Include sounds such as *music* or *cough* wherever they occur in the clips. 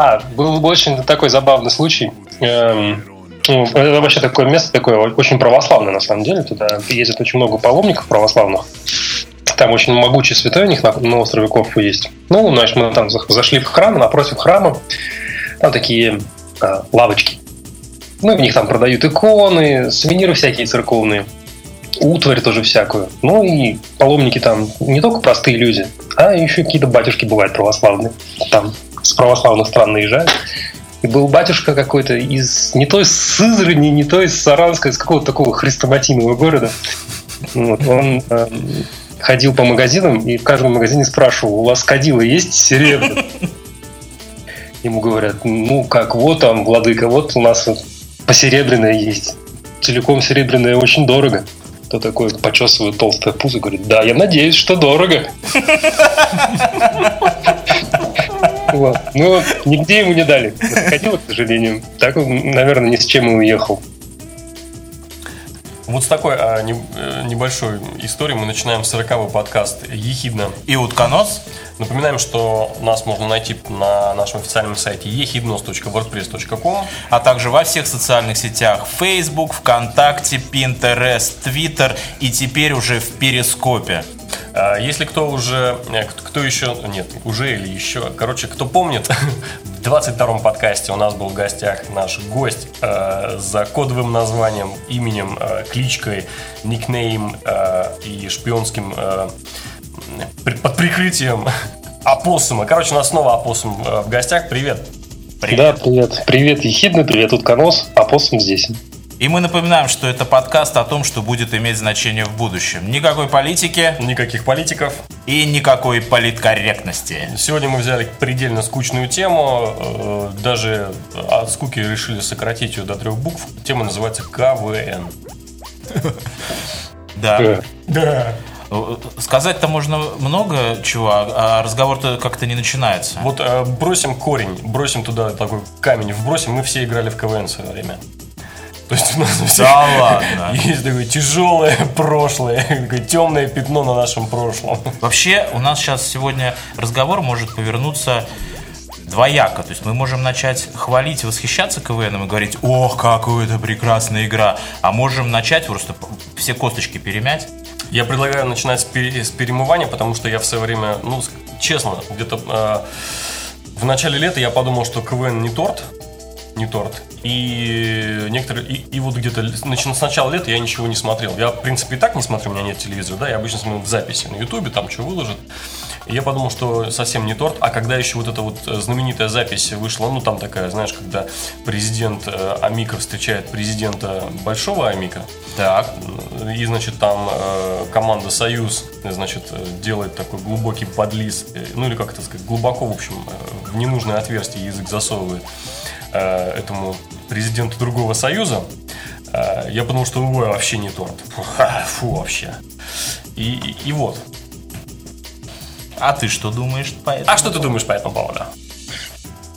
А, был очень такой забавный случай. Эм, ну, это вообще такое место такое очень православное на самом деле. Туда ездит очень много паломников православных. Там очень могучий святой у них на, на острове Кофу есть. Ну, значит, мы там зашли в храм, напротив храма там такие а, лавочки. Ну, в них там продают иконы, сувениры всякие церковные, утварь тоже всякую. Ну и паломники там не только простые люди, а еще какие-то батюшки бывают православные. Там православных стран наезжают. И был батюшка какой-то из не то из Сызрани, не то из Саранска, из какого-то такого хрестоматийного города. Вот, он э, ходил по магазинам и в каждом магазине спрашивал, у вас кадила есть серебряное? Ему говорят, ну как, вот там, владыка, вот у нас вот посеребряное есть. Целиком серебряное очень дорого. Кто такой почесывает толстое пузо, говорит, да, я надеюсь, что дорого. Вот. Ну, нигде ему не дали. Ходил, к сожалению. Так, наверное, ни с чем и уехал. Вот с такой а, не, э, небольшой историей мы начинаем 40-й подкаст «Ехидна». И утконос. Напоминаем, что нас можно найти на нашем официальном сайте ехиднос.wordpress.com А также во всех социальных сетях Facebook, ВКонтакте, Pinterest, Twitter и теперь уже в Перископе. А, если кто уже, э, кто еще, нет, уже или еще, короче, кто помнит, *laughs* в 22-м подкасте у нас был в гостях наш гость э, за кодовым названием, именем, э, кличкой, никнейм э, и шпионским э, под прикрытием *laughs* опоссума. Короче, у нас снова опоссум э, в гостях. Привет. Привет. Да, привет. Привет, Ехидна, привет, Утконос. Опоссум здесь. И мы напоминаем, что это подкаст о том, что будет иметь значение в будущем. Никакой политики. Никаких политиков. И никакой политкорректности. Сегодня мы взяли предельно скучную тему. Э, даже от скуки решили сократить ее до трех букв. Тема называется КВН. *laughs* Да. Да. Сказать-то можно много чего, а разговор-то как-то не начинается. Вот э, бросим корень, бросим туда такой камень, вбросим. Мы все играли в КВН в свое время. То есть у нас у всех да ладно. *laughs* есть такое тяжелое прошлое, *laughs* такое темное пятно на нашем прошлом. Вообще, у нас сейчас сегодня разговор может повернуться двояко. То есть мы можем начать хвалить восхищаться КВНом и говорить, ох, какая это прекрасная игра. А можем начать просто все косточки перемять. Я предлагаю начинать с, пере, с перемывания, потому что я в свое время, ну, честно, где-то э, в начале лета я подумал, что КВН не торт, не торт. И некоторые. И, и вот где-то начиная с начала лета я ничего не смотрел. Я, в принципе, и так не смотрю, у меня нет телевизора, да, я обычно смотрю в записи на Ютубе, там что выложат. И я подумал, что совсем не торт. А когда еще вот эта вот э, знаменитая запись вышла, ну там такая, знаешь, когда президент э, Амика встречает президента большого Амика. Так. И, значит, там э, команда Союз, значит, делает такой глубокий подлиз, ну или как это сказать, глубоко, в общем, в ненужное отверстие язык засовывает этому президенту другого союза. Я подумал, что ой, вообще не торт. Фу, вообще. И, и, и вот. А ты что думаешь по этому? А что ты думаешь по этому поводу?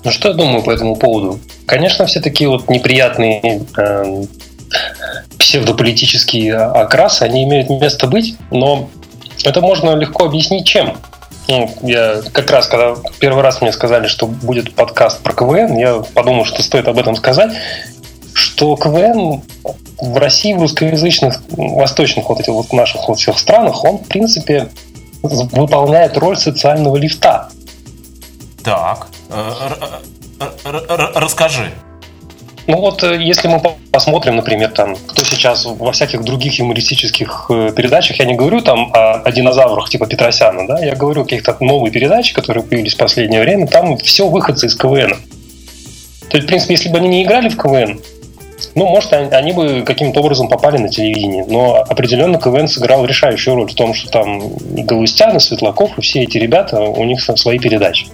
Ну что я думаю по этому поводу? Конечно, все такие вот неприятные э, псевдополитические окрасы, они имеют место быть, но это можно легко объяснить чем. Ну, я как раз, когда первый раз мне сказали, что будет подкаст про КВН, я подумал, что стоит об этом сказать, что КВН в России, в русскоязычных, восточных вот этих вот наших вот всех странах, он, в принципе, выполняет роль социального лифта. Так, э, расскажи. Ну вот, э, если мы посмотрим, например, там, кто сейчас во всяких других юмористических э, передачах, я не говорю там о, о динозаврах типа Петросяна, да, я говорю о каких-то новых передачах, которые появились в последнее время, там все выходцы из КВН. То есть, в принципе, если бы они не играли в КВН, ну, может, они бы каким-то образом попали на телевидение, но определенно КВН сыграл решающую роль в том, что там и Галустян, и Светлаков, и все эти ребята, у них там свои передачи.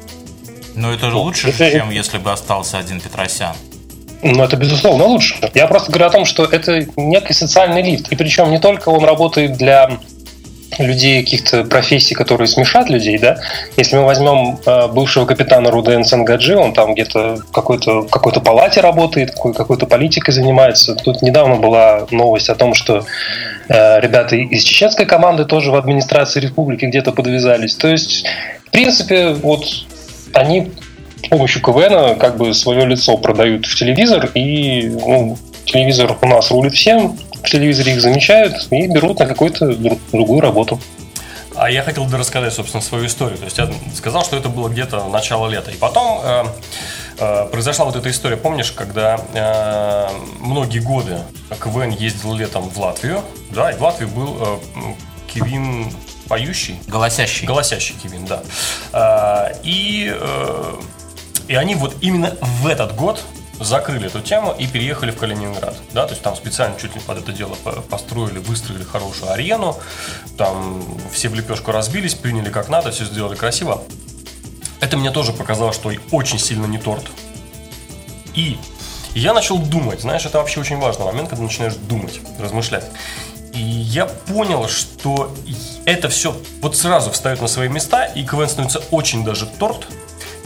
Но это же лучше, это... чем если бы остался один Петросян. Ну, это безусловно лучше. Я просто говорю о том, что это некий социальный лифт. И причем не только он работает для людей каких-то профессий, которые смешат людей, да. Если мы возьмем э, бывшего капитана РУДН Сенгаджи, он там где-то в какой-то какой палате работает, какой- какой-то политикой занимается. Тут недавно была новость о том, что э, ребята из чеченской команды тоже в администрации республики где-то подвязались. То есть, в принципе, вот они помощью КВН как бы свое лицо продают в телевизор, и ну, телевизор у нас рулит всем, в телевизоре их замечают и берут на какую-то другую работу. А я хотел бы рассказать, собственно, свою историю. То есть я сказал, что это было где-то начало лета. И потом э, э, произошла вот эта история. Помнишь, когда э, многие годы КВН ездил летом в Латвию, да, и в Латвии был э, Кевин поющий. Голосящий. Голосящий Кевин, да. Э, и, э, и они вот именно в этот год закрыли эту тему и переехали в Калининград. Да, то есть там специально чуть ли под это дело построили, выстроили хорошую арену. Там все в лепешку разбились, приняли как надо, все сделали красиво. Это мне тоже показало, что очень сильно не торт. И я начал думать, знаешь, это вообще очень важный момент, когда начинаешь думать, размышлять. И я понял, что это все вот сразу встает на свои места, и КВН становится очень даже торт,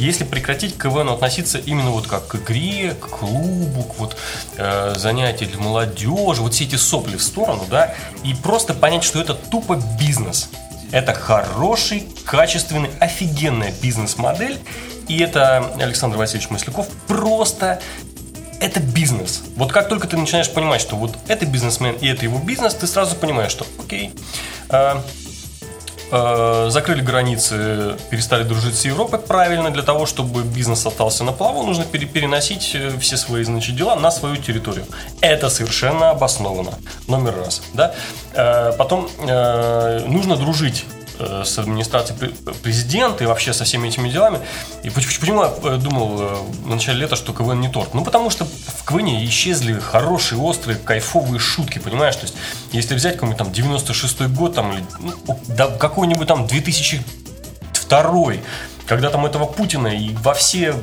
если прекратить к КВН относиться именно вот как к игре, к клубу, к вот э, занятию для молодежи, вот все эти сопли в сторону, да, и просто понять, что это тупо бизнес. Это хороший, качественный, офигенная бизнес-модель, и это Александр Васильевич Масляков просто это бизнес. Вот как только ты начинаешь понимать, что вот это бизнесмен и это его бизнес, ты сразу понимаешь, что окей, э, Э, закрыли границы, перестали дружить с Европой правильно. Для того, чтобы бизнес остался на плаву, нужно переносить э, все свои значит, дела на свою территорию. Это совершенно обоснованно. Номер раз. Да? Э, потом нужно дружить с администрацией президента и вообще со всеми этими делами. И почему я думал в начале лета, что КВН не торт? Ну, потому что в КВН исчезли хорошие, острые, кайфовые шутки, понимаешь? То есть, если взять какой-нибудь там 96-й год, там, или ну, да, какой-нибудь там 2002 когда там этого Путина и во все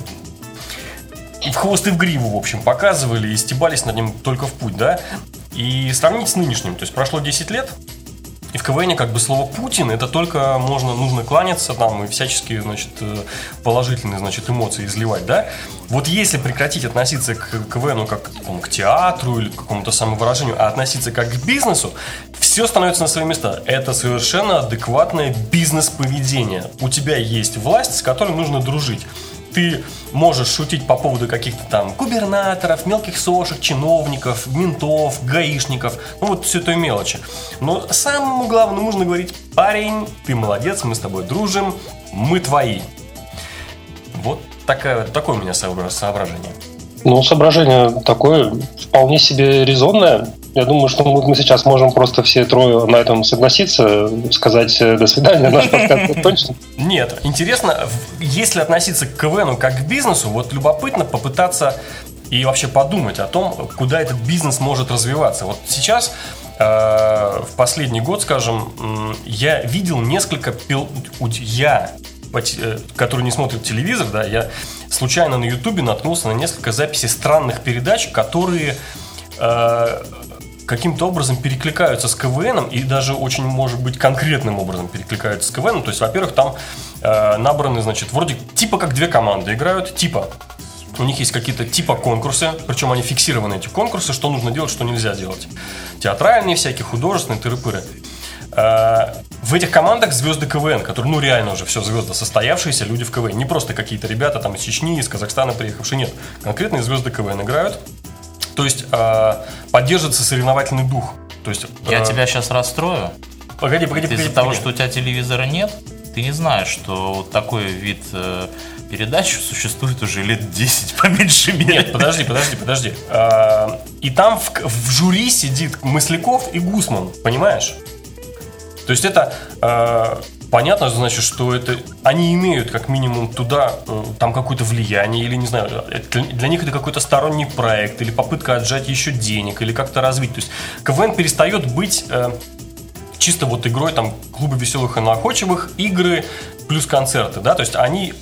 в хвост и в гриву, в общем, показывали и стебались над ним только в путь, да? И сравнить с нынешним, то есть прошло 10 лет, и в КВН как бы слово Путин это только можно, нужно кланяться там и всяческие, значит, э, положительные, значит, эмоции изливать, да? Вот если прекратить относиться к КВНу как такому, к театру или к какому-то самовыражению, а относиться как к бизнесу, все становится на свои места. Это совершенно адекватное бизнес-поведение. У тебя есть власть, с которой нужно дружить ты можешь шутить по поводу каких-то там губернаторов, мелких сошек, чиновников, ментов, гаишников, ну вот все это мелочи. Но самому главному нужно говорить, парень, ты молодец, мы с тобой дружим, мы твои. Вот такое, такое у меня соображение. Ну, соображение такое вполне себе резонное. Я думаю, что мы сейчас можем просто все трое на этом согласиться, сказать э, «до свидания», наш подкаст закончен. Нет, интересно, если относиться к КВНу как к бизнесу, вот любопытно попытаться и вообще подумать о том, куда этот бизнес может развиваться. Вот сейчас э, в последний год, скажем, я видел несколько пил... я э, который не смотрит телевизор, да, я случайно на Ютубе наткнулся на несколько записей странных передач, которые каким-то образом перекликаются с КВНом и даже очень, может быть, конкретным образом перекликаются с КВНом. То есть, во-первых, там э, набраны, значит, вроде типа как две команды играют, типа у них есть какие-то типа конкурсы, причем они фиксированы, эти конкурсы, что нужно делать, что нельзя делать. Театральные всякие, художественные, тыры-пыры. Э, в этих командах звезды КВН, которые, ну, реально уже все звезды, состоявшиеся люди в КВН. Не просто какие-то ребята там из Чечни, из Казахстана приехавшие, нет. Конкретные звезды КВН играют. То есть э, поддерживается соревновательный дух. То есть, э, Я тебя сейчас расстрою. Погоди, погоди, погоди. Из-за того, что у тебя телевизора нет, ты не знаешь, что вот такой вид э, передач существует уже лет 10, *laughs* по меньшей мере. Нет, подожди, подожди, подожди. Э, и там в, в жюри сидит Масляков и Гусман, понимаешь? То есть это э, понятно, значит, что это они имеют как минимум туда э, там какое-то влияние или не знаю, для, них это какой-то сторонний проект или попытка отжать еще денег или как-то развить. То есть КВН перестает быть э, чисто вот игрой там клубы веселых и находчивых, игры плюс концерты, да, то есть они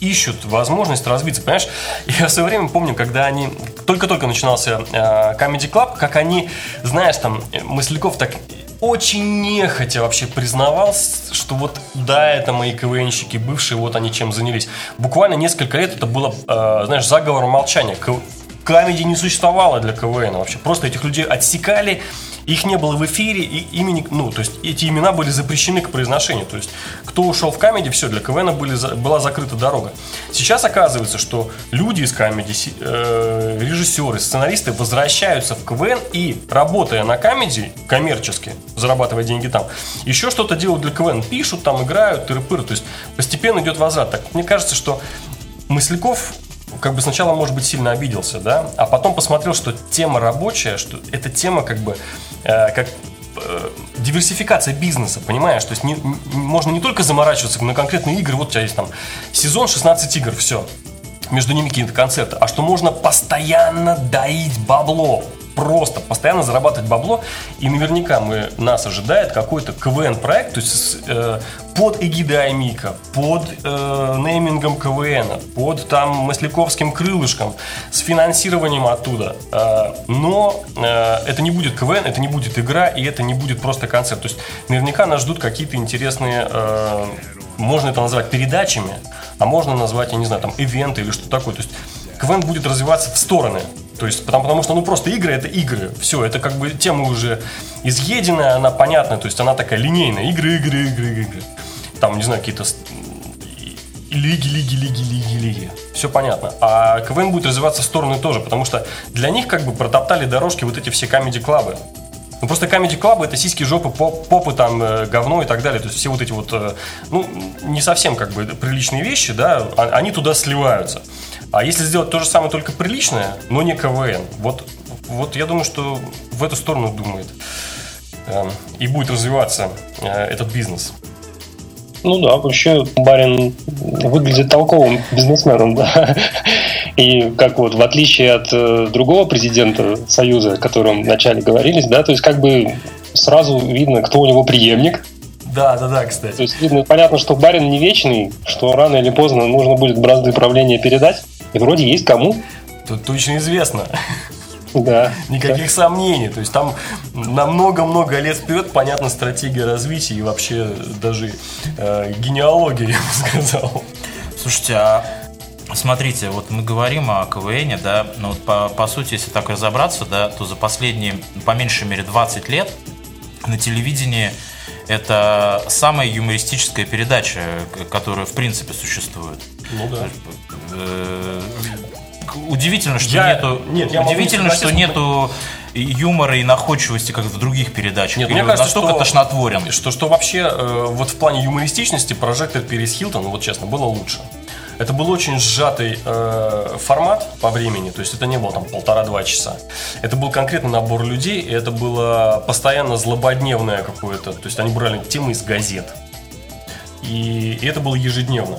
ищут возможность развиться, понимаешь? *laughs* Я в свое время помню, когда они только-только начинался э, Comedy Club, как они, знаешь, там Масляков так очень нехотя вообще признавал, что вот да, это мои КВНщики бывшие, вот они чем занялись. Буквально несколько лет это было, э, знаешь, заговор молчания. Comedy не существовало для КВН вообще. Просто этих людей отсекали, их не было в эфире, и имени, ну, то есть эти имена были запрещены к произношению. То есть кто ушел в Comedy, все, для КВН были, была закрыта дорога. Сейчас оказывается, что люди из Comedy, э, режиссеры, сценаристы возвращаются в КВН и, работая на Comedy коммерчески, зарабатывая деньги там, еще что-то делают для КВН, пишут там, играют, тыры-пыры. То есть постепенно идет возврат. Так мне кажется, что Мысляков как бы сначала, может быть, сильно обиделся, да, а потом посмотрел, что тема рабочая, что эта тема как бы э, как э, диверсификация бизнеса, понимаешь? То есть не, не, можно не только заморачиваться на конкретные игры, вот у тебя есть там сезон 16 игр, все, между ними какие-то концерты, а что можно постоянно доить бабло, просто постоянно зарабатывать бабло, и наверняка мы, нас ожидает какой-то КВН-проект, то есть э, под эгидой Амика, под э, неймингом КВН, под там Масляковским крылышком, с финансированием оттуда. Э, но э, это не будет КВН, это не будет игра, и это не будет просто концерт. То есть наверняка нас ждут какие-то интересные, э, можно это назвать передачами, а можно назвать, я не знаю, там, ивенты или что такое. То есть КВН будет развиваться в стороны. То есть, потому, потому что, ну, просто игры это игры. Все, это как бы тема уже изъеденная, она понятная, то есть она такая линейная. Игры, игры, игры, игры. Там, не знаю, какие-то лиги, лиги, лиги, лиги, лиги. Все понятно. А КВН будет развиваться в стороны тоже, потому что для них как бы протоптали дорожки вот эти все камеди-клабы. Ну, просто комедий клабы это сиськи, жопы, поп, попы, там, э, говно и так далее. То есть все вот эти вот, э, ну, не совсем как бы приличные вещи, да, а, они туда сливаются. А если сделать то же самое, только приличное, но не КВН, вот, вот я думаю, что в эту сторону думает э, и будет развиваться э, этот бизнес. Ну да, вообще барин выглядит толковым бизнесменом, да. И как вот, в отличие от э, другого президента Союза, о котором вначале говорились, да, то есть как бы сразу видно, кто у него преемник, да, да, да, кстати. То есть видно, понятно, что барин не вечный, что рано или поздно нужно будет бразды правления передать. И вроде есть кому. Тут точно известно. Да. Никаких да. сомнений. То есть там на много-много лет вперед понятна стратегия развития и вообще даже э, генеалогия, *laughs* я бы сказал. Слушайте, а Смотрите, вот мы говорим о КВН, да, но вот по, по сути, если так разобраться, да, то за последние, по меньшей мере, 20 лет на телевидении это самая юмористическая передача, которая в принципе существует. Ну да. Э, удивительно, что я, нету. Нет, я удивительно, что нету юмора и находчивости, как в других передачах. Нет, мне кажется, настолько что, тошнотворен. Что, что вообще э, вот в плане юмористичности прожектор Перес Хилтон, вот честно, было лучше. Это был очень сжатый э, формат по времени, то есть это не было там полтора-два часа. Это был конкретный набор людей, и это было постоянно злободневное какое-то, то есть они брали темы из газет. И, и это было ежедневно.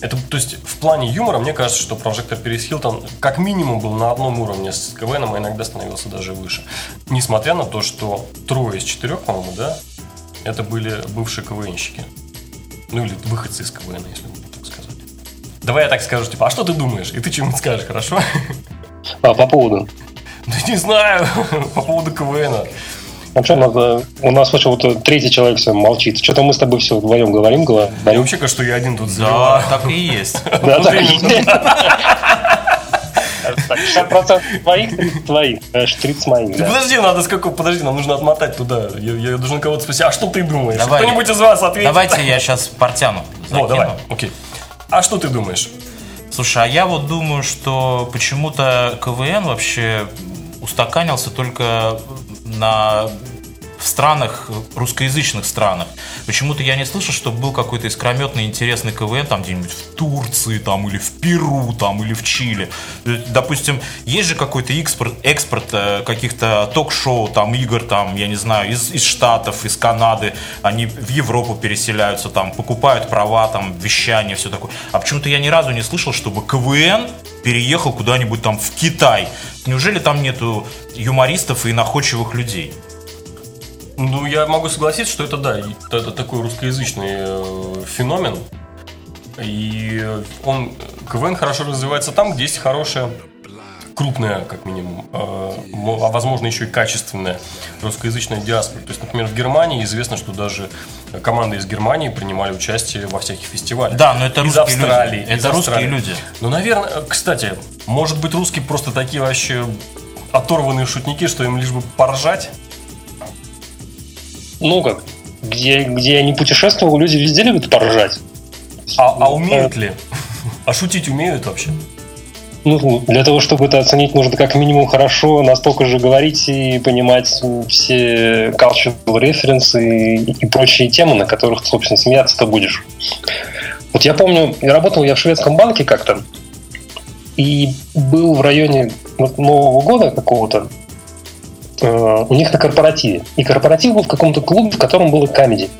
Это, то есть, в плане юмора, мне кажется, что прожектор Перес Хилтон как минимум был на одном уровне с КВНом, а иногда становился даже выше. Несмотря на то, что трое из четырех, по-моему, да, это были бывшие КВНщики. Ну или выходцы из КВН, если. Давай я так скажу, типа, а что ты думаешь? И ты что-нибудь скажешь, хорошо? А, по поводу? *laughs* Да не знаю, *laughs* по поводу КВНа. Вообще, надо, у нас вообще вот третий человек все молчит. Что-то мы с тобой все вдвоем говорим, говорим. Мне вообще кажется, что я один тут Да, так и есть. *laughs* Да, так и есть. 60% твоих, 30 твоих, 30 моих. Подожди, надо сколько, подожди, нам нужно отмотать туда. Я, я должен кого-то спросить, а что ты думаешь? Кто-нибудь из вас ответит. Давайте я сейчас портяну. О, давай, окей. А что ты думаешь? Слушай, а я вот думаю, что почему-то КВН вообще устаканился только на в странах, русскоязычных странах. Почему-то я не слышал, что был какой-то искрометный интересный КВН там где-нибудь в Турции, там, или в Перу, там, или в Чили. Допустим, есть же какой-то экспорт, экспорт э, каких-то ток-шоу, там, игр, там, я не знаю, из, из Штатов, из Канады. Они в Европу переселяются, там, покупают права, там, вещание, все такое. А почему-то я ни разу не слышал, чтобы КВН переехал куда-нибудь там в Китай. Неужели там нету юмористов и находчивых людей? Ну, я могу согласиться, что это, да, это такой русскоязычный э, феномен. И он, КВН хорошо развивается там, где есть хорошая крупная, как минимум, э, а возможно еще и качественная русскоязычная диаспора. То есть, например, в Германии известно, что даже команды из Германии принимали участие во всяких фестивалях. Да, но это из русские Австралии. люди. из Это русские Австралии. люди. Ну, наверное, кстати, может быть, русские просто такие вообще оторванные шутники, что им лишь бы поржать. Ну как, где, где я не путешествовал, люди везде любят поржать. А, а умеют ли? А шутить умеют вообще? Ну, для того, чтобы это оценить, нужно как минимум хорошо настолько же говорить и понимать все cultural references и, и прочие темы, на которых, собственно, смеяться ты будешь. Вот я помню, я работал я в шведском банке как-то, и был в районе Нового года какого-то э, у них на корпоративе. И корпоратив был в каком-то клубе, в котором было камеди.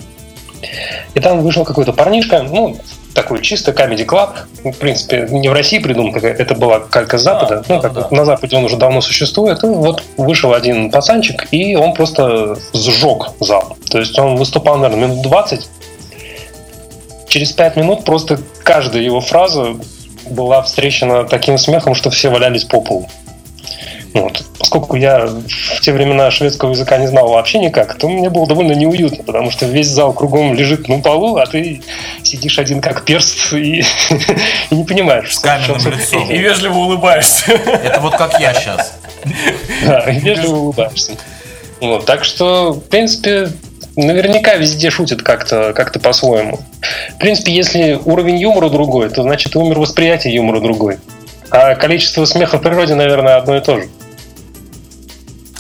И там вышел какой-то парнишка, ну, такой чисто comedy клаб. В принципе, не в России придумал, это была калька с Запада. Да, ну, как да. на Западе он уже давно существует. И вот вышел один пацанчик, и он просто сжег зал. То есть он выступал, наверное, минут 20. Через 5 минут просто каждая его фраза была встречена таким смехом, что все валялись по полу. Вот. Поскольку я в те времена шведского языка не знал вообще никак, то мне было довольно неуютно, потому что весь зал кругом лежит на полу, а ты сидишь один как перст и, *laughs* и не понимаешь. С каменным что- лицом. И вежливо улыбаешься. Это вот как я сейчас. Да, и вежливо улыбаешься. Вот, так что, в принципе, наверняка везде шутят как-то как по-своему. В принципе, если уровень юмора другой, то значит и умер восприятие юмора другой. А количество смеха в природе, наверное, одно и то же.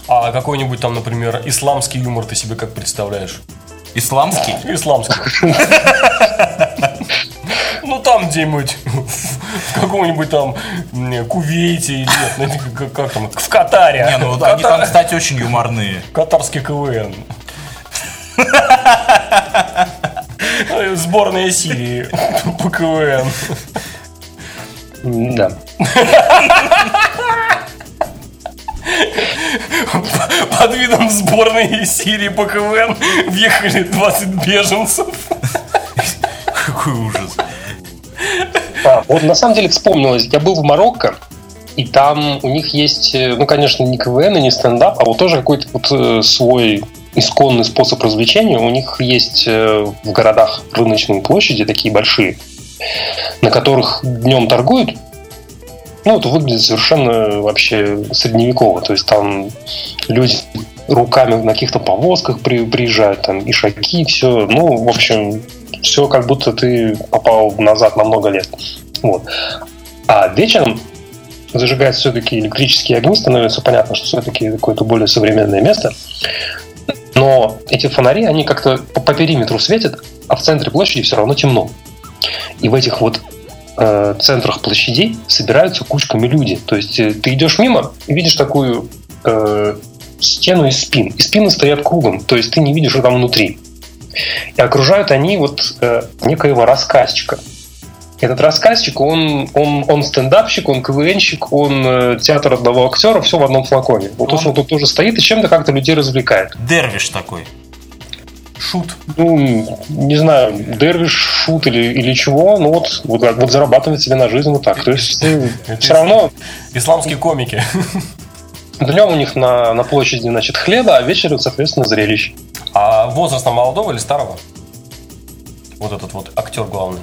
А какой-нибудь там, например, исламский юмор ты себе как представляешь? Исламский? *laughs* Исламский. Ну там где-нибудь в каком-нибудь там Кувейте или нет, ну, как, как там, в Катаре. Не, ну они Катар- там, кстати, очень юморные. Катарский КВН. Сборная Сирии по КВН. Да. *laughs* Под видом сборной Сирии по КВН въехали 20 беженцев. Какой ужас. А, вот на самом деле вспомнилось, я был в Марокко, и там у них есть, э, ну, конечно, не КВН и не стендап, а вот тоже какой-то вот э, свой исконный способ развлечения. У них есть э, в городах рыночные площади, такие большие, на которых днем торгуют. Ну, это выглядит совершенно вообще средневеково. То есть там люди руками на каких-то повозках при- приезжают, там и шаги, все. Ну, в общем, все как будто ты попал назад на много лет. Вот. А вечером зажигаются все-таки электрические огни, становится понятно, что все-таки какое-то более современное место. Но эти фонари, они как-то по, по периметру светят, а в центре площади все равно темно. И в этих вот э, центрах площадей собираются кучками люди. То есть э, ты идешь мимо и видишь такую э, стену из спин. И спины стоят кругом, то есть ты не видишь, что там внутри. И окружают они вот э, некоего рассказчика. Этот рассказчик, он, он, он стендапщик, он КВНщик, он э, театр одного актера, все в одном флаконе. Вот Он- он тут тоже стоит и чем-то как-то людей развлекает. Дервиш такой. Шут. Ну, не знаю, дервиш, шут или, или чего, ну вот, вот, вот зарабатывает себе на жизнь вот так. То есть *laughs* Это все равно Исламские комики. *laughs* днем у них на, на площади, значит, хлеба, а вечером, соответственно, зрелище. А возраста молодого или старого? Вот этот вот актер главный.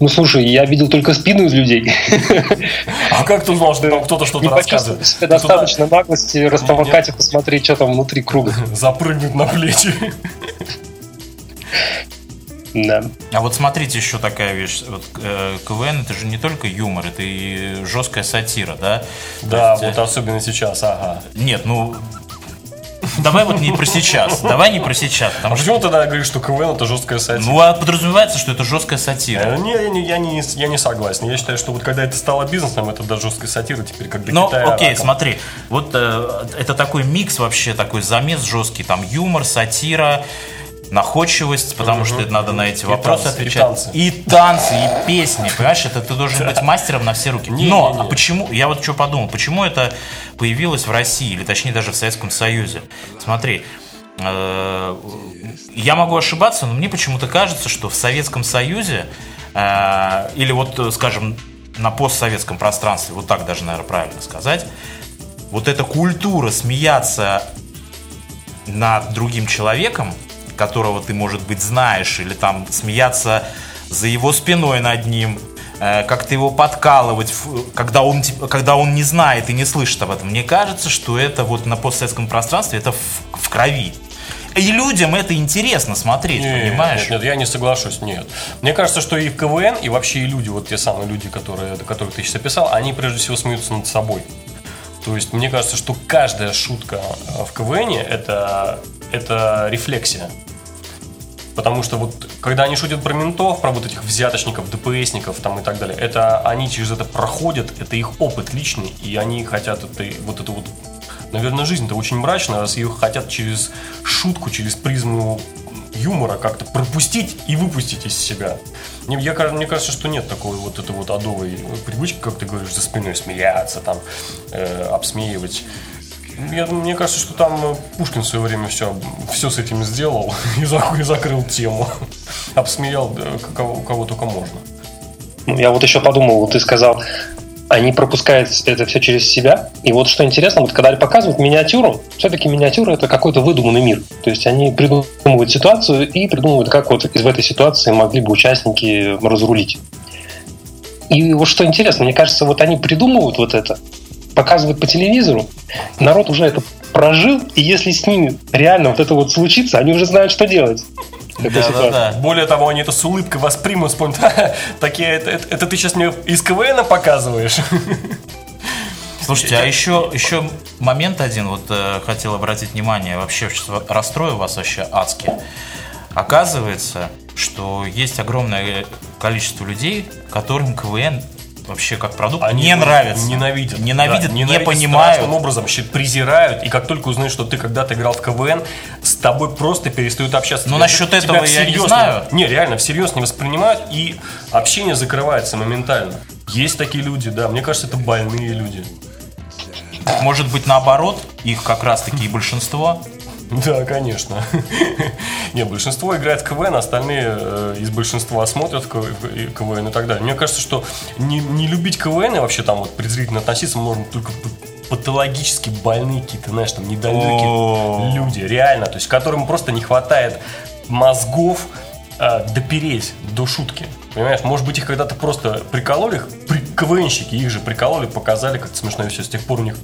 Ну, слушай, я видел только спину из людей. *laughs* А как ты узнал, что там кто-то что-то рассказывает? себе Ты туда достаточно наглости растолкать и посмотреть, что там внутри круга. *laughs* Запрыгнуть на плечи. Да. А вот смотрите еще такая вещь. Вот, э, КВН это же не только юмор, это и жесткая сатира, да? Да, есть, вот особенно сейчас, ага. э, Нет, ну... Давай вот не про сейчас. Давай не про сейчас. А что, почему тогда говоришь, что КВН это жесткая сатира? ну, а подразумевается, что это жесткая сатира. Э, Не, я не, я, не, я не согласен. Я считаю, что вот когда это стало бизнесом, это даже жесткая сатира теперь как для Ну, Китая. окей, раком. смотри, вот э, это такой микс вообще, такой замес жесткий, там юмор, сатира, находчивость, потому что это надо на эти вопросы танцы, и отвечать. танцы. И танцы, и песни, понимаешь, это ты должен быть мастером на все руки. Не, Но, не, не. а почему, я вот что подумал, почему это появилось в России, или точнее даже в Советском Союзе? Смотри, э, я могу ошибаться, но мне почему-то кажется, что в Советском Союзе, э, или вот, скажем, на постсоветском пространстве, вот так даже, наверное, правильно сказать, вот эта культура смеяться над другим человеком, которого ты, может быть, знаешь, или там смеяться за его спиной над ним, э, как-то его подкалывать, когда он, когда он не знает и не слышит об этом. Мне кажется, что это вот на постсоветском пространстве, это в, в крови. И людям это интересно смотреть, нет, понимаешь? Нет, нет, я не соглашусь, нет. Мне кажется, что и в КВН, и вообще и люди, вот те самые люди, которые, которых ты сейчас описал, они прежде всего смеются над собой. То есть мне кажется, что каждая шутка э, в КВН это, это рефлексия. Потому что вот когда они шутят про ментов, про вот этих взяточников, ДПСников там и так далее, это они через это проходят, это их опыт личный, и они хотят это, вот эту вот Наверное, жизнь-то очень мрачная, раз ее хотят через шутку, через призму юмора как-то пропустить и выпустить из себя. Мне, я, мне кажется, что нет такой вот этой вот адовой привычки, как ты говоришь, за спиной смеяться, там, э, обсмеивать. Я, мне кажется, что там Пушкин в свое время все, все с этим сделал *laughs* и, зак, и закрыл тему. Обсмеял кого, кого только можно. Ну, я вот еще подумал, вот ты сказал, они пропускают это все через себя. И вот что интересно, вот когда показывают миниатюру, все-таки миниатюра это какой-то выдуманный мир. То есть они придумывают ситуацию и придумывают, как вот из этой ситуации могли бы участники разрулить. И вот что интересно, мне кажется, вот они придумывают вот это, показывают по телевизору, народ уже это прожил, и если с ними реально вот это вот случится, они уже знают, что делать. Да, да, да. Более того, они это с улыбкой воспримут, вспомнят, *laughs* такие, это, это, это ты сейчас мне из КВН показываешь. *laughs* Слушайте, а еще, еще момент один, вот э, хотел обратить внимание, вообще расстрою вас вообще адски. Оказывается, что есть огромное количество людей, которым КВН вообще как продукт Они не нравится. Ненавидят. Ненавидят, да, не понимают. Образом презирают. И как только узнают, что ты когда-то играл в КВН, с тобой просто перестают общаться. Но ну, насчет этого я не знаю. Не, реально, всерьез не воспринимают. И общение закрывается моментально. Есть такие люди, да. Мне кажется, это больные люди. Может быть, наоборот, их как раз-таки и большинство. *laughs* Да, конечно. *laughs* Не, большинство играет в КВН, остальные э, из большинства смотрят КВН и так далее. Мне кажется, что не, не любить КВН и вообще там вот презрительно относиться можно только патологически больные какие-то, знаешь, там недалекие люди, реально, то есть которым просто не хватает мозгов э, допереть до шутки. Понимаешь, может быть, их когда-то просто прикололи, их при, КВНщики их же прикололи, показали, как смешно все. С тех пор у них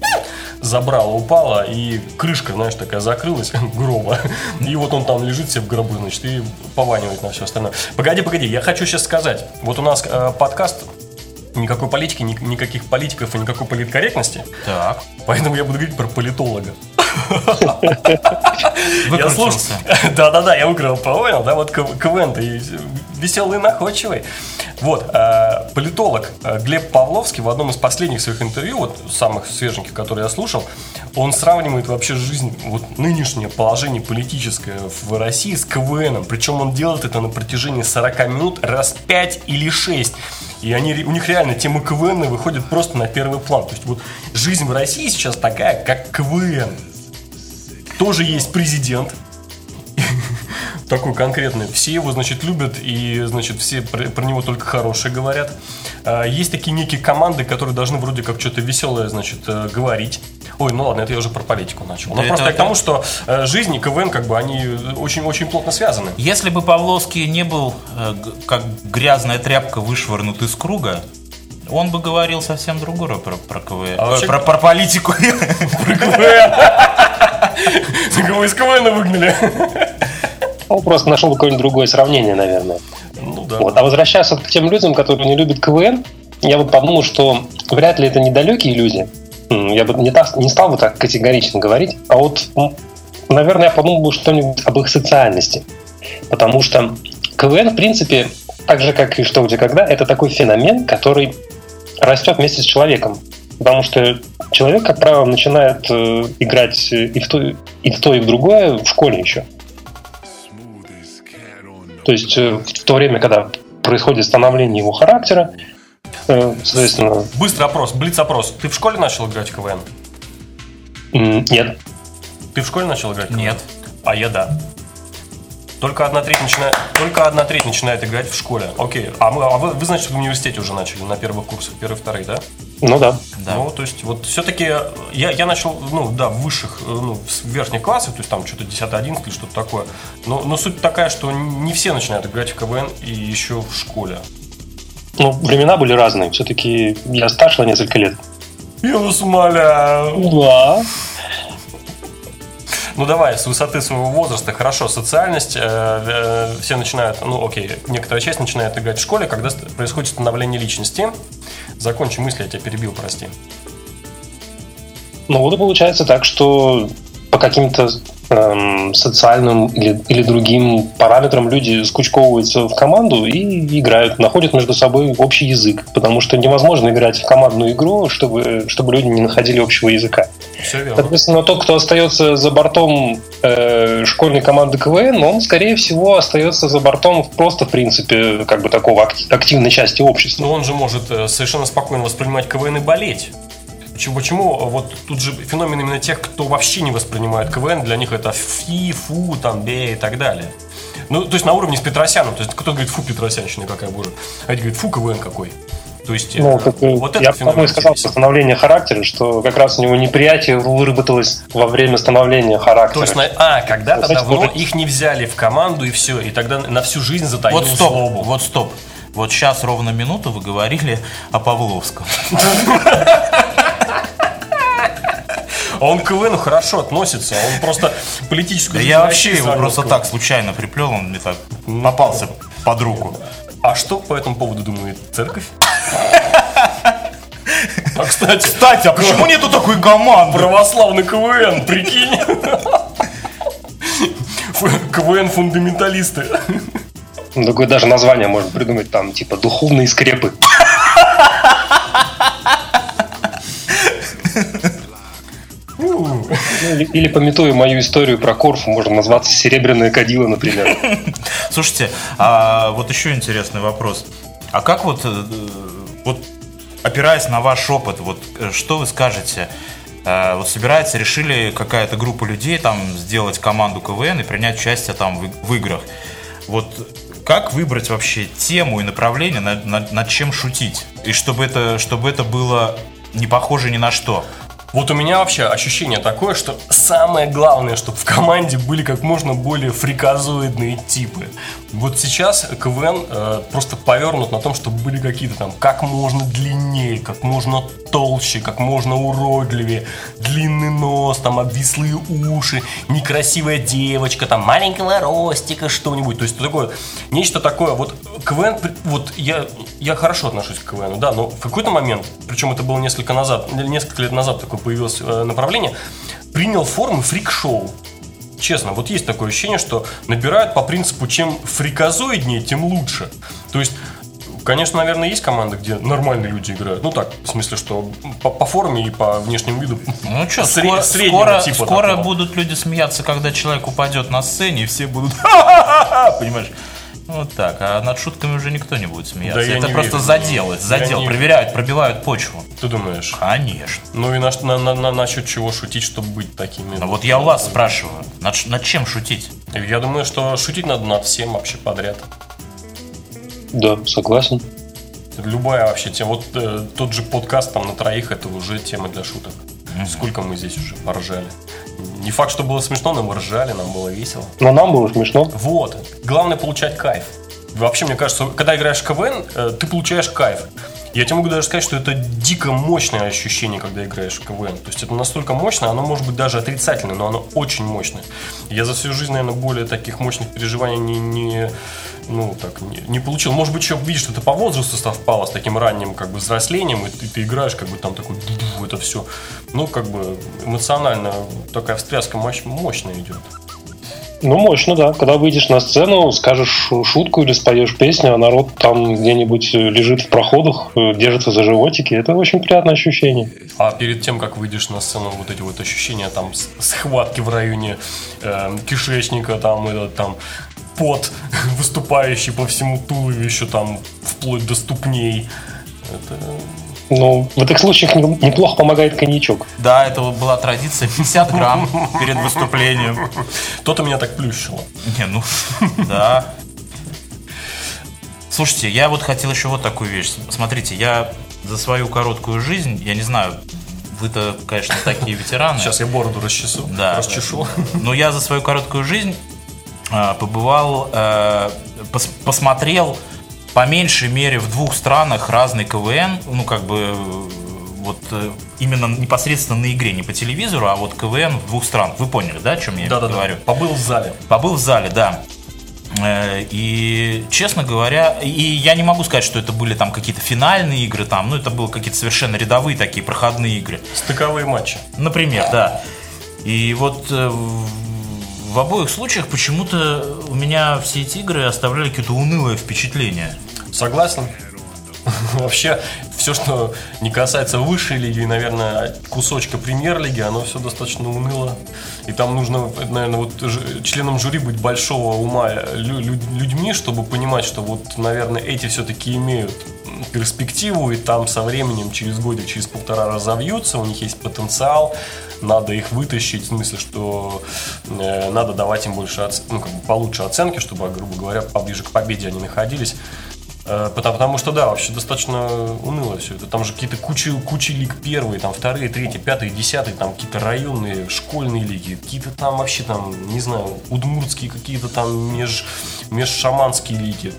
забрала, упала, и крышка, знаешь, такая закрылась, *laughs* гроба. И вот он там лежит себе в гробу, значит, и пованивает на все остальное. Погоди, погоди, я хочу сейчас сказать. Вот у нас э, подкаст никакой политики, ни, никаких политиков и никакой политкорректности. Так. Поэтому я буду говорить про политолога. *laughs* Я слушал. Да-да-да, я выиграл, понял, да, вот КВН-то веселый и находчивый. Вот, э, политолог э, Глеб Павловский в одном из последних своих интервью, вот самых свеженьких, которые я слушал, он сравнивает вообще жизнь, вот нынешнее положение политическое в России с КВНом. Причем он делает это на протяжении 40 минут раз 5 или 6. И они, у них реально темы КВН выходят просто на первый план. То есть вот жизнь в России сейчас такая, как КВН тоже есть президент, такой конкретный. Все его, значит, любят и, значит, все про, про него только хорошее говорят. А, есть такие некие команды, которые должны вроде как что-то веселое, значит, э, говорить. Ой, ну ладно, это я уже про политику начал. Но это, просто это... к тому, что э, жизнь и КВН, как бы, они очень-очень плотно связаны. Если бы Павловский не был э, как грязная тряпка вышвырнут из круга, он бы говорил совсем другое про, про КВН. А вообще... про, про политику. *laughs* Про КВН. КВН выгнали? Он просто нашел какое-нибудь другое сравнение, наверное. Ну да. Вот. А возвращаясь к тем людям, которые не любят КВН, я вот подумал, что вряд ли это недалекие люди. Я бы не, так, не стал бы так категорично говорить, а вот, наверное, я подумал бы что-нибудь об их социальности. Потому что КВН, в принципе, так же, как и что, где, когда, это такой феномен, который растет вместе с человеком. Потому что человек, как правило, начинает э, играть и в, то, и в то, и в другое в школе еще. То есть э, в то время, когда происходит становление его характера, э, соответственно... Быстрый опрос, блиц-опрос. Ты в школе начал играть в КВН? Нет. Ты в школе начал играть в КВН? Нет. А я да. Только одна треть начинает, только одна треть начинает играть в школе. Окей. А, мы, а вы, вы, значит, в университете уже начали на первых курсах, первый, второй, да? Ну да. Да. Ну, то есть, вот все-таки я, я начал, ну, да, в высших, э, ну, в верхних классах, то есть там что-то 10-11 или что-то такое. Но, но суть такая, что не все начинают играть в КВН и еще в школе. Ну, времена были разные. Все-таки я старше на несколько лет. Я вас умоляю. Да. Ну давай, с высоты своего возраста, хорошо, социальность, э, э, все начинают, ну окей, некоторая часть начинает играть в школе, когда происходит становление личности. Закончи мысли, я тебя перебил, прости. Ну вот и получается так, что по каким-то эм, социальным или, или другим параметрам люди скучковываются в команду и играют, находят между собой общий язык. Потому что невозможно играть в командную игру, чтобы, чтобы люди не находили общего языка. Все верно. Соответственно, тот, кто остается за бортом э, школьной команды КВН, он, скорее всего, остается за бортом просто, в принципе, как бы такого акти- активной части общества. Но он же может э, совершенно спокойно воспринимать КВН и болеть. Почему, почему вот тут же феномен именно тех, кто вообще не воспринимает КВН, для них это фи, фу, там, бе и так далее. Ну, то есть на уровне с Петросяном. То есть кто-то говорит, фу, Петросянщина какая боже. А эти говорят, фу, КВН какой. То есть, э, Ну, так, э, вот я потому и сказал интересен. становление характера, что как раз у него неприятие выработалось во время становления характера. То есть, на- а, когда-то давно может- их не взяли в команду и все, и тогда на всю жизнь затаил Вот стоп, злобу. вот стоп. Вот сейчас ровно минуту вы говорили о Павловском. *laughs* А он к КВНу хорошо относится, он просто политическую Да я вообще его просто так случайно приплел, он мне так попался под руку. А что по этому поводу думает церковь? А, кстати, Кстати, а почему нету такой команды? православный КВН, прикинь? КВН фундаменталисты. Ну, Такое даже название можно придумать, там, типа «Духовные скрепы». Или, или, пометуя мою историю про Корфу, можно назваться «Серебряное кадило», например. *laughs* Слушайте, а вот еще интересный вопрос. А как вот, э, вот опираясь на ваш опыт, вот э, что вы скажете? Э, Вот собирается, решили какая-то группа людей там сделать команду КВН и принять участие там в, в играх. Вот как выбрать вообще тему и направление, на- на- над чем шутить? И чтобы это, чтобы это было не похоже ни на что. Вот у меня вообще ощущение такое, что самое главное, чтобы в команде были как можно более фриказоидные типы. Вот сейчас КВН э, просто повернут на том, чтобы были какие-то там как можно длиннее, как можно толще, как можно уродливее, длинный нос, там обвислые уши, некрасивая девочка, там маленького ростика, что-нибудь. То есть такое, нечто такое. Вот КВН, вот я, я хорошо отношусь к КВН, да, но в какой-то момент, причем это было несколько назад, несколько лет назад такое появилось э, направление, принял форму фрик-шоу. Честно, вот есть такое ощущение, что набирают по принципу, чем фриказоиднее, тем лучше. То есть Конечно, наверное, есть команды, где нормальные люди играют. Ну так, в смысле, что по, по форме и по внешнему виду. Ну что, сре- скоро, среднего скоро, типа скоро такого. будут люди смеяться, когда человек упадет на сцене, и все будут *laughs* *laughs* понимаешь? Вот так, а над шутками уже никто не будет смеяться. Да я это просто верю. задел, это Я задел, не- проверяют, пробивают почву. Ты думаешь? Конечно. Ну и на, на, на, на- насчет чего шутить, чтобы быть такими? А вот я у вас спрашиваю, над, над чем шутить? Я думаю, что шутить надо над всем вообще подряд. Да, согласен. Любая вообще тема. Вот э, тот же подкаст там на троих это уже тема для шуток. Сколько мы здесь уже поржали. Не факт, что было смешно, но мы ржали, нам было весело. Но нам было смешно. Вот. Главное получать кайф. Вообще, мне кажется, когда играешь в КВН, э, ты получаешь кайф. Я тебе могу даже сказать, что это дико мощное ощущение, когда играешь в КВН. То есть это настолько мощно, оно может быть даже отрицательное, но оно очень мощное. Я за всю жизнь, наверное, более таких мощных переживаний не, не, ну, так, не, не получил. Может быть, еще видишь, что это по возрасту совпало с таким ранним как бы взрослением, и ты, ты играешь как бы там такой это все. Ну, как бы эмоционально такая встряска мощ- мощная идет. Ну, мощно, да. Когда выйдешь на сцену, скажешь шу- шутку или споешь песню, а народ там где-нибудь э, лежит в проходах, э, держится за животики. Это очень приятное ощущение. А перед тем, как выйдешь на сцену, вот эти вот ощущения, там, схватки в районе э, кишечника, там, этот, там, пот, *laughs* выступающий по всему туловищу, там, вплоть до ступней. Это Ну, в этих случаях неплохо помогает коньячок. Да, это была традиция 50 грамм перед выступлением. То-то меня так плющило. Не, ну, да. Слушайте, я вот хотел еще вот такую вещь. Смотрите, я за свою короткую жизнь, я не знаю, вы-то, конечно, такие ветераны. Сейчас я бороду расчесу. Да. Расчешу. Но я за свою короткую жизнь а, побывал, э, пос, посмотрел по меньшей мере в двух странах разный КВН, ну как бы вот э, именно непосредственно на игре, не по телевизору, а вот КВН в двух странах. Вы поняли, да, о чем я да, да, говорю? Да. Побыл в зале. Побыл в зале, да. Э, и, честно говоря, и я не могу сказать, что это были там какие-то финальные игры, там, ну, это были какие-то совершенно рядовые такие проходные игры. Стыковые матчи. Например, да. И вот э, в обоих случаях почему-то у меня все эти игры оставляли какое-то унылое впечатление. Согласен. *laughs* Вообще, все, что не касается высшей лиги наверное, кусочка премьер-лиги, оно все достаточно уныло. И там нужно, наверное, вот членам жюри быть большого ума людьми, чтобы понимать, что вот, наверное, эти все-таки имеют перспективу, и там со временем, через годик, через полтора разовьются, у них есть потенциал, надо их вытащить, в смысле, что э, надо давать им больше, ну, как бы получше оценки, чтобы, грубо говоря, поближе к победе они находились. Э, потому, потому что, да, вообще достаточно уныло все это. Там же какие-то кучи, кучи лиг первые, там вторые, третьи, пятые, десятые, там какие-то районные, школьные лиги, какие-то там вообще там, не знаю, удмуртские какие-то там меж, межшаманские лиги.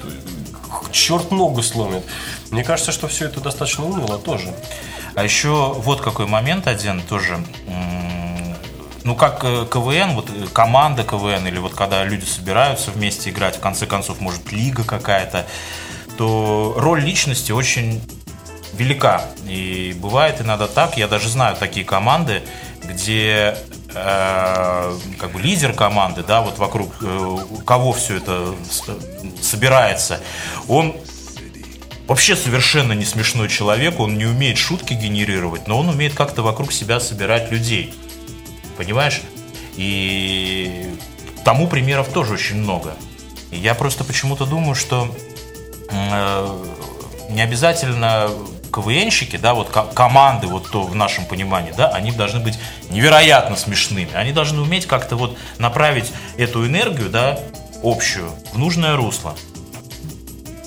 Черт ногу сломит. Мне кажется, что все это достаточно уныло тоже. А еще вот какой момент один тоже ну, как э, КВН, вот э, команда КВН, или вот когда люди собираются вместе играть, в конце концов, может, лига какая-то, то роль личности очень велика. И бывает иногда так, я даже знаю такие команды, где э, как бы лидер команды, да, вот вокруг э, кого все это собирается, он вообще совершенно не смешной человек, он не умеет шутки генерировать, но он умеет как-то вокруг себя собирать людей. Понимаешь? И тому примеров тоже очень много. Я просто почему-то думаю, что не обязательно КВНщики, да, вот команды, вот то в нашем понимании, да, они должны быть невероятно смешными. Они должны уметь как-то вот направить эту энергию, да, общую, в нужное русло.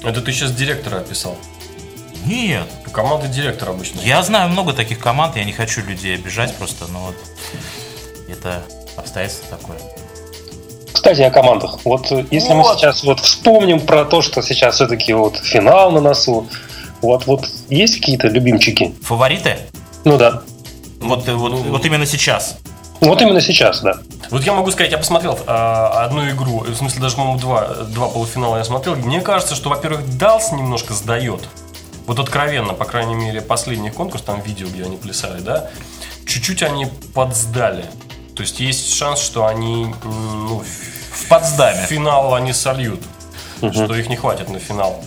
Это ты сейчас директора описал? Нет. Команды директора обычно. Я знаю много таких команд, я не хочу людей обижать просто, но вот это обстоятельство такое. Кстати, о командах. Вот э, если вот. мы сейчас вот вспомним про то, что сейчас все-таки вот финал на носу, вот, вот есть какие-то любимчики? Фавориты? Ну да. Вот, э, вот, вот именно сейчас. Вот именно сейчас, да. Вот я могу сказать, я посмотрел э, одну игру, в смысле даже, по-моему, два, два полуфинала я смотрел. Мне кажется, что, во-первых, Далс немножко сдает. Вот откровенно, по крайней мере, последний конкурс, там видео, где они плясали, да, чуть-чуть они подсдали. То есть есть шанс, что они ну, в Потсдаме. Финал они сольют. Угу. Что их не хватит на финал.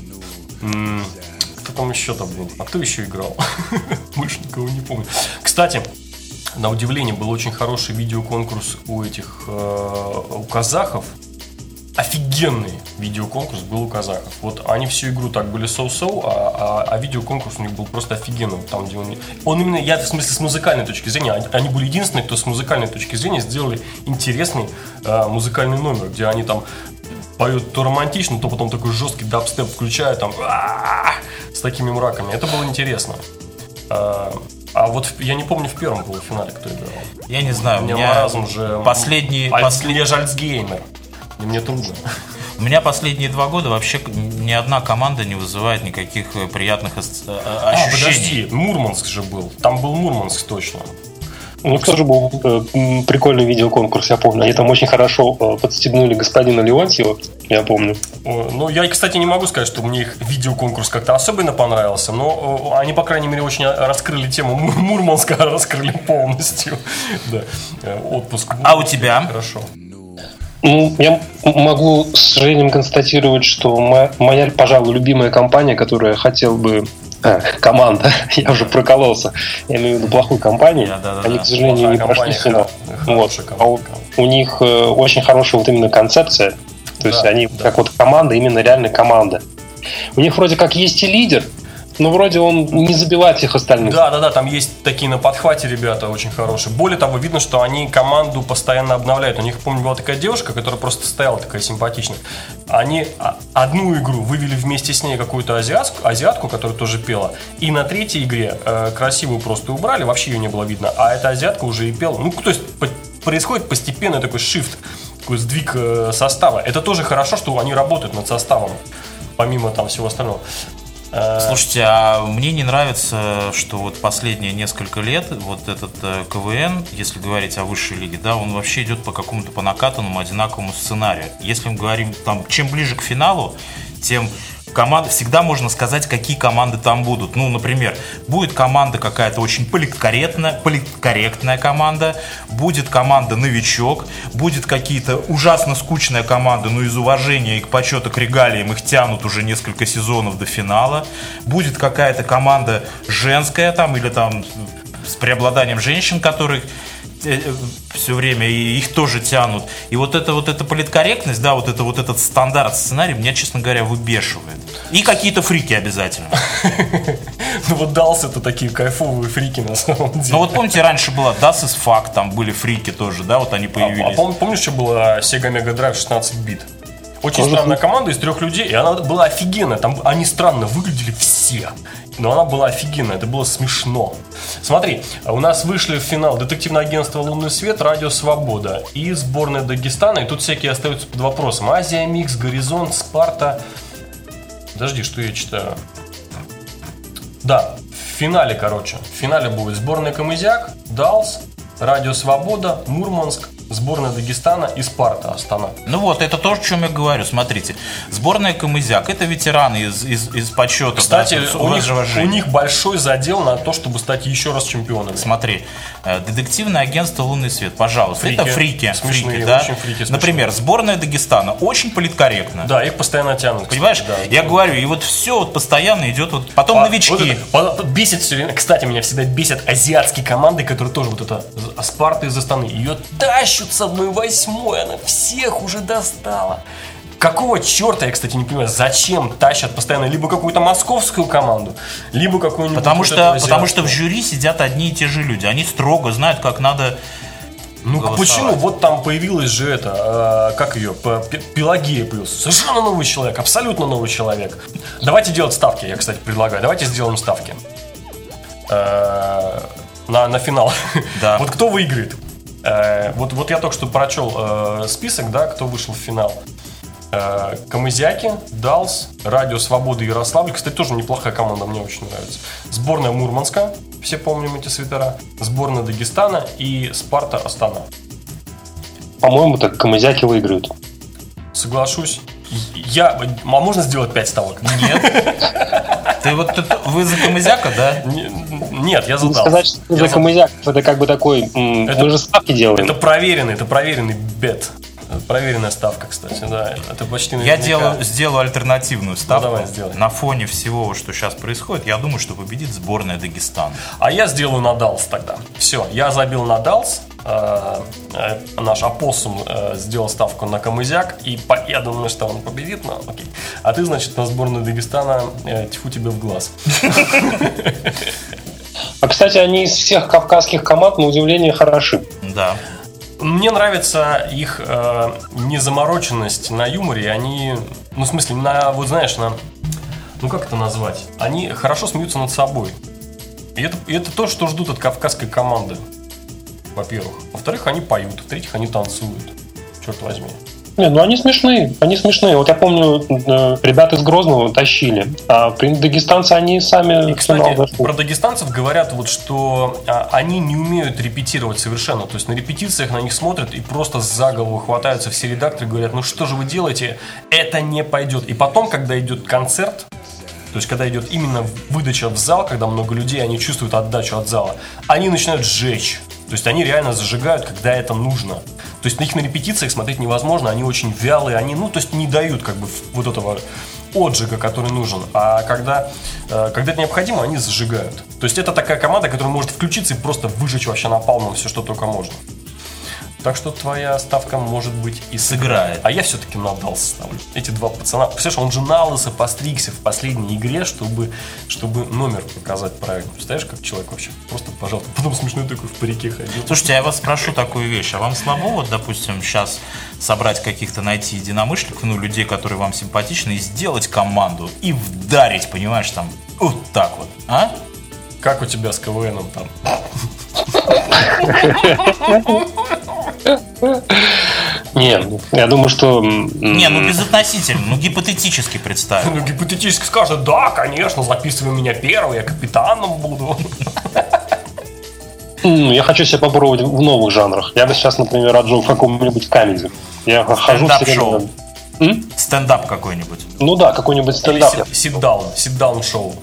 Кто там еще-то, блин? А кто еще играл? *laughs* Больше никого не помню. Кстати, на удивление был очень хороший видеоконкурс у этих э, у казахов офигенный видеоконкурс был у казахов. Вот они всю игру так были соу-соу, а, а, а видеоконкурс у них был просто офигенным. Там, где он... он именно, я в смысле с музыкальной точки зрения, они, они были единственные, кто с музыкальной точки зрения сделали интересный а, музыкальный номер, где они там поют то романтично, то потом такой жесткий дабстеп включают там с такими мраками. Это было интересно. А, а вот я не помню в первом полуфинале, кто играл. Я не знаю, у меня маразм же... Последний... Альц... Послед... Я же Альцгеймер. И мне трудно. У меня последние два года вообще ни одна команда не вызывает никаких э, приятных ощущений. А, а, подожди, Мурманск же был. Там был Мурманск точно. У них тоже был э, прикольный видеоконкурс, я помню. Они там очень хорошо э, подстегнули господина Леонтьева, я помню. Ну, я, кстати, не могу сказать, что мне их видеоконкурс как-то особенно понравился, но они, по крайней мере, очень раскрыли тему Мурманска, *laughs* раскрыли полностью. *laughs* Да. Отпуск. А у тебя? Хорошо. Ну, я могу с сожалением констатировать, что моя, пожалуй, любимая компания, которую я хотел бы а, команда, *laughs* я уже прокололся, я имею в виду плохую компанию, да, да, да, они, к сожалению, не прошли финал. Вот. А у, у них э, очень хорошая вот именно концепция, то есть да, они да. как вот команда, именно реальная команда. У них вроде как есть и лидер, но вроде он не забивает всех остальных. Да, да, да, там есть такие на подхвате ребята очень хорошие. Более того, видно, что они команду постоянно обновляют. У них, помню, была такая девушка, которая просто стояла такая симпатичная. Они а, одну игру вывели вместе с ней какую-то азиатку, азиатку, которая тоже пела. И на третьей игре э, красивую просто убрали, вообще ее не было видно. А эта азиатка уже и пела. Ну, то есть происходит постепенно такой shift, такой сдвиг э, состава. Это тоже хорошо, что они работают над составом, помимо там всего остального. Э, Слушайте, а мне не нравится, что вот последние несколько лет вот этот э, КВН, если говорить о высшей лиге, да, он вообще идет по какому-то по накатанному одинаковому сценарию. Если мы говорим там, чем ближе к финалу, тем команд всегда можно сказать, какие команды там будут. Ну, например, будет команда какая-то очень политкорректная, политкорректная команда, будет команда новичок, будет какие-то ужасно скучная команда, но из уважения и к почету к регалиям их тянут уже несколько сезонов до финала, будет какая-то команда женская там или там с преобладанием женщин, которых все время, и их тоже тянут. И вот это вот эта политкорректность, да, вот это вот этот стандарт сценарий меня, честно говоря, выбешивает. И какие-то фрики обязательно. *laughs* Ну вот Далс это такие кайфовые фрики на самом деле. Ну вот помните, раньше была Das is Fuck, там были фрики тоже, да, вот они А, а появились. пом- помнишь, что было Sega Mega Drive 16 бит? Очень Тоже странная команда из трех людей, и она была офигенная. Там они странно выглядели все. Но она была офигенная, это было смешно. Смотри, у нас вышли в финал детективное агентство «Лунный свет», «Радио Свобода» и сборная Дагестана. И тут всякие остаются под вопросом. Азия Микс, Горизонт, Спарта. Подожди, что я читаю? Да, в финале, короче. В финале будет сборная Камызяк, Далс, Радио Свобода, Мурманск, сборная Дагестана и Спарта Астана. Ну вот, это то, о чем я говорю. Смотрите, сборная Камызяк, это ветераны из, из, из подсчета. Кстати, да, у, них, у них большой задел на то, чтобы стать еще раз чемпионами. Смотри, э, детективное агентство «Лунный свет», пожалуйста, Фрики. это фрики, Смешные, фрики, да? очень фрики смешные. Например, сборная Дагестана очень политкорректна. Да, их постоянно тянут. кстати, Понимаешь? да. Я говорю, и вот все вот постоянно идет вот потом А, новички. вот это, по- бесит все время. Кстати, меня всегда бесят азиатские команды, которые тоже вот это Спарта из Астаны. Ее тащут с одной восьмой, она всех уже достала. Какого черта, я, кстати, не понимаю, зачем тащат постоянно либо какую-то московскую команду, либо какую-нибудь Потому вот что, потому что в жюри сидят одни и те же люди. Они строго знают, как надо. Ну голосовать. почему? Вот там появилась же это, э, как ее, Пелагея появился. Совершенно новый человек, абсолютно новый человек. Давайте делать ставки, я, кстати, предлагаю. Давайте сделаем ставки. Э, на, на финал. Да. *laughs* Вот кто выиграет? Э, вот, вот я только что прочел э, список, да, кто вышел в финал. Э, Камызяки, Далс, Радио Свобода Ярославль. Кстати, тоже неплохая команда, мне очень нравится. Сборная Мурманска, все помним эти свитера. Сборная Дагестана и Спарта Астана. По-моему, так камызяки выиграют. Соглашусь. Я, а можно сделать 5 ставок? Нет. Ты вот вы за Камызяка, да? Не- Нет, я задал. сказать, что Я за камызяк, это как бы такой... Мы же ставки делаем. Это проверенный, это проверенный бет. Проверенная ставка, кстати, да. Это почти Я наверняка. делаю, сделаю альтернативную ставку. давай, сделай. На фоне всего, что сейчас происходит, я думаю, что победит сборная Дагестана. А я сделаю на Далс тогда. Все, я забил на Далс. Э, наш опоссум э, сделал ставку на Камызяк. И по- я думаю, что он победит, но окей. А ты, значит, на сборную Дагестана э, тьфу тебе в глаз. А, кстати, они из всех кавказских команд, на удивление, хороши. Да. Мне нравится их э, незамороченность на юморе. Они, ну, в смысле, на, вот знаешь, на, ну, как это назвать? Они хорошо смеются над собой. И это, и это то, что ждут от кавказской команды, во-первых. Во-вторых, они поют. В-третьих, они танцуют. Черт возьми. Не, ну они смешные, они смешные. Вот я помню, э, ребята из Грозного тащили, а при дагестанцы они сами И, кстати, про дагестанцев говорят, вот, что а, они не умеют репетировать совершенно. То есть на репетициях на них смотрят и просто за голову хватаются все редакторы и говорят, ну что же вы делаете, это не пойдет. И потом, когда идет концерт, то есть когда идет именно выдача в зал, когда много людей, они чувствуют отдачу от зала, они начинают сжечь. То есть они реально зажигают, когда это нужно. То есть на их на репетициях смотреть невозможно, они очень вялые, они, ну, то есть не дают как бы вот этого отжига, который нужен. А когда, э, когда это необходимо, они зажигают. То есть это такая команда, которая может включиться и просто выжечь вообще напалмом все, что только можно. Так что твоя ставка может быть и Сыграет. А я все-таки на Далса ставлю. Эти два пацана. Представляешь, он же на лысо постригся в последней игре, чтобы, чтобы номер показать правильно. Представляешь, как человек вообще? Просто, пожалуйста, потом смешной такой в парике ходил. Слушайте, а я вас спрошу такую вещь. А вам слабо, вот, допустим, сейчас собрать каких-то, найти единомышленников, ну, людей, которые вам симпатичны, и сделать команду, и вдарить, понимаешь, там, вот так вот, а? Как у тебя с КВНом там? *laughs* Не, я думаю, что... Не, ну безотносительно, ну гипотетически представим. Ну, гипотетически скажет, да, конечно, записывай меня первый, я капитаном буду. м, Я хочу себя попробовать в новых жанрах. Я бы сейчас, например, отжил в каком-нибудь Comedy. Я хожу все время... Стендап какой-нибудь. Ну да, какой-нибудь стендап. Sit-down, sit-down шоу.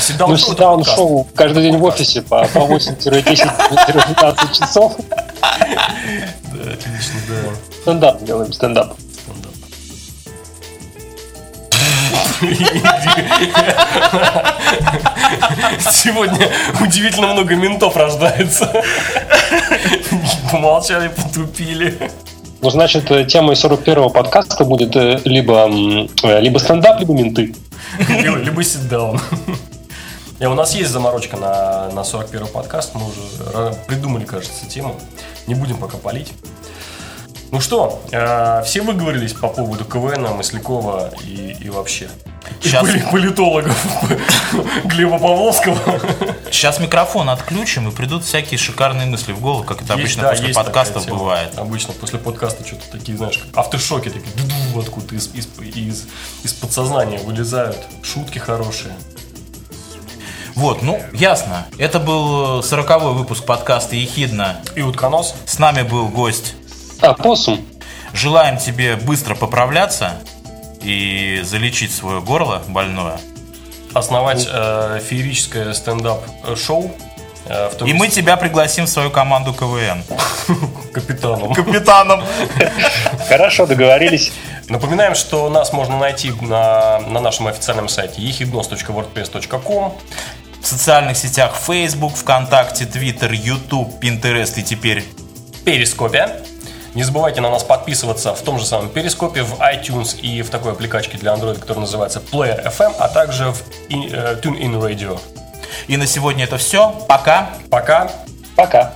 Sit-down Ну, подкаст. шоу каждый день в офисе по, по 8-10-12 часов. Да, отлично, да. Стендап делаем, стендап. Сегодня удивительно много ментов рождается. Помолчали, потупили. Ну, значит, э, темой 41-го подкаста будет э, либо, э, либо стендап, либо менты. Либо, либо сит-даун. И у нас есть заморочка на, на 41 подкаст. Мы уже придумали, кажется, тему. Не будем пока палить. Ну что, э, все выговорились по поводу КВН, Маслякова и, и вообще. И Сейчас. поли- политологов *laughs* Глеба Павловского. Сейчас микрофон отключим, и придут всякие шикарные мысли в голову, как это Есть, обычно да, после подкастов бывает. Обычно после подкаста что-то такие, знаешь, автошоки такие, откуда из, из, из, из подсознания вылезают. Шутки хорошие. Вот, ну, ясно. Это был сороковой выпуск подкаста «Ехидна». И утконос. С нами был гость. А, посум. Желаем тебе быстро поправляться и залечить свое горло больное. Основать э, феерическое стендап-шоу. э, том И мы тебя пригласим в свою команду КВН. *laughs* капитаном. Капитаном. *laughs* Хорошо, договорились. Напоминаем, что нас можно найти на, на нашем официальном сайте ехиднос.wordpress.com В социальных сетях Facebook, ВКонтакте, Twitter, YouTube, Pinterest и теперь Перископе. Не забывайте на нас подписываться в том же самом Перископе, в iTunes и в такой аппликачке для Android, которая называется Player FM, а также в э, TuneIn Radio. И на сегодня это все. Пока. Пока. Пока.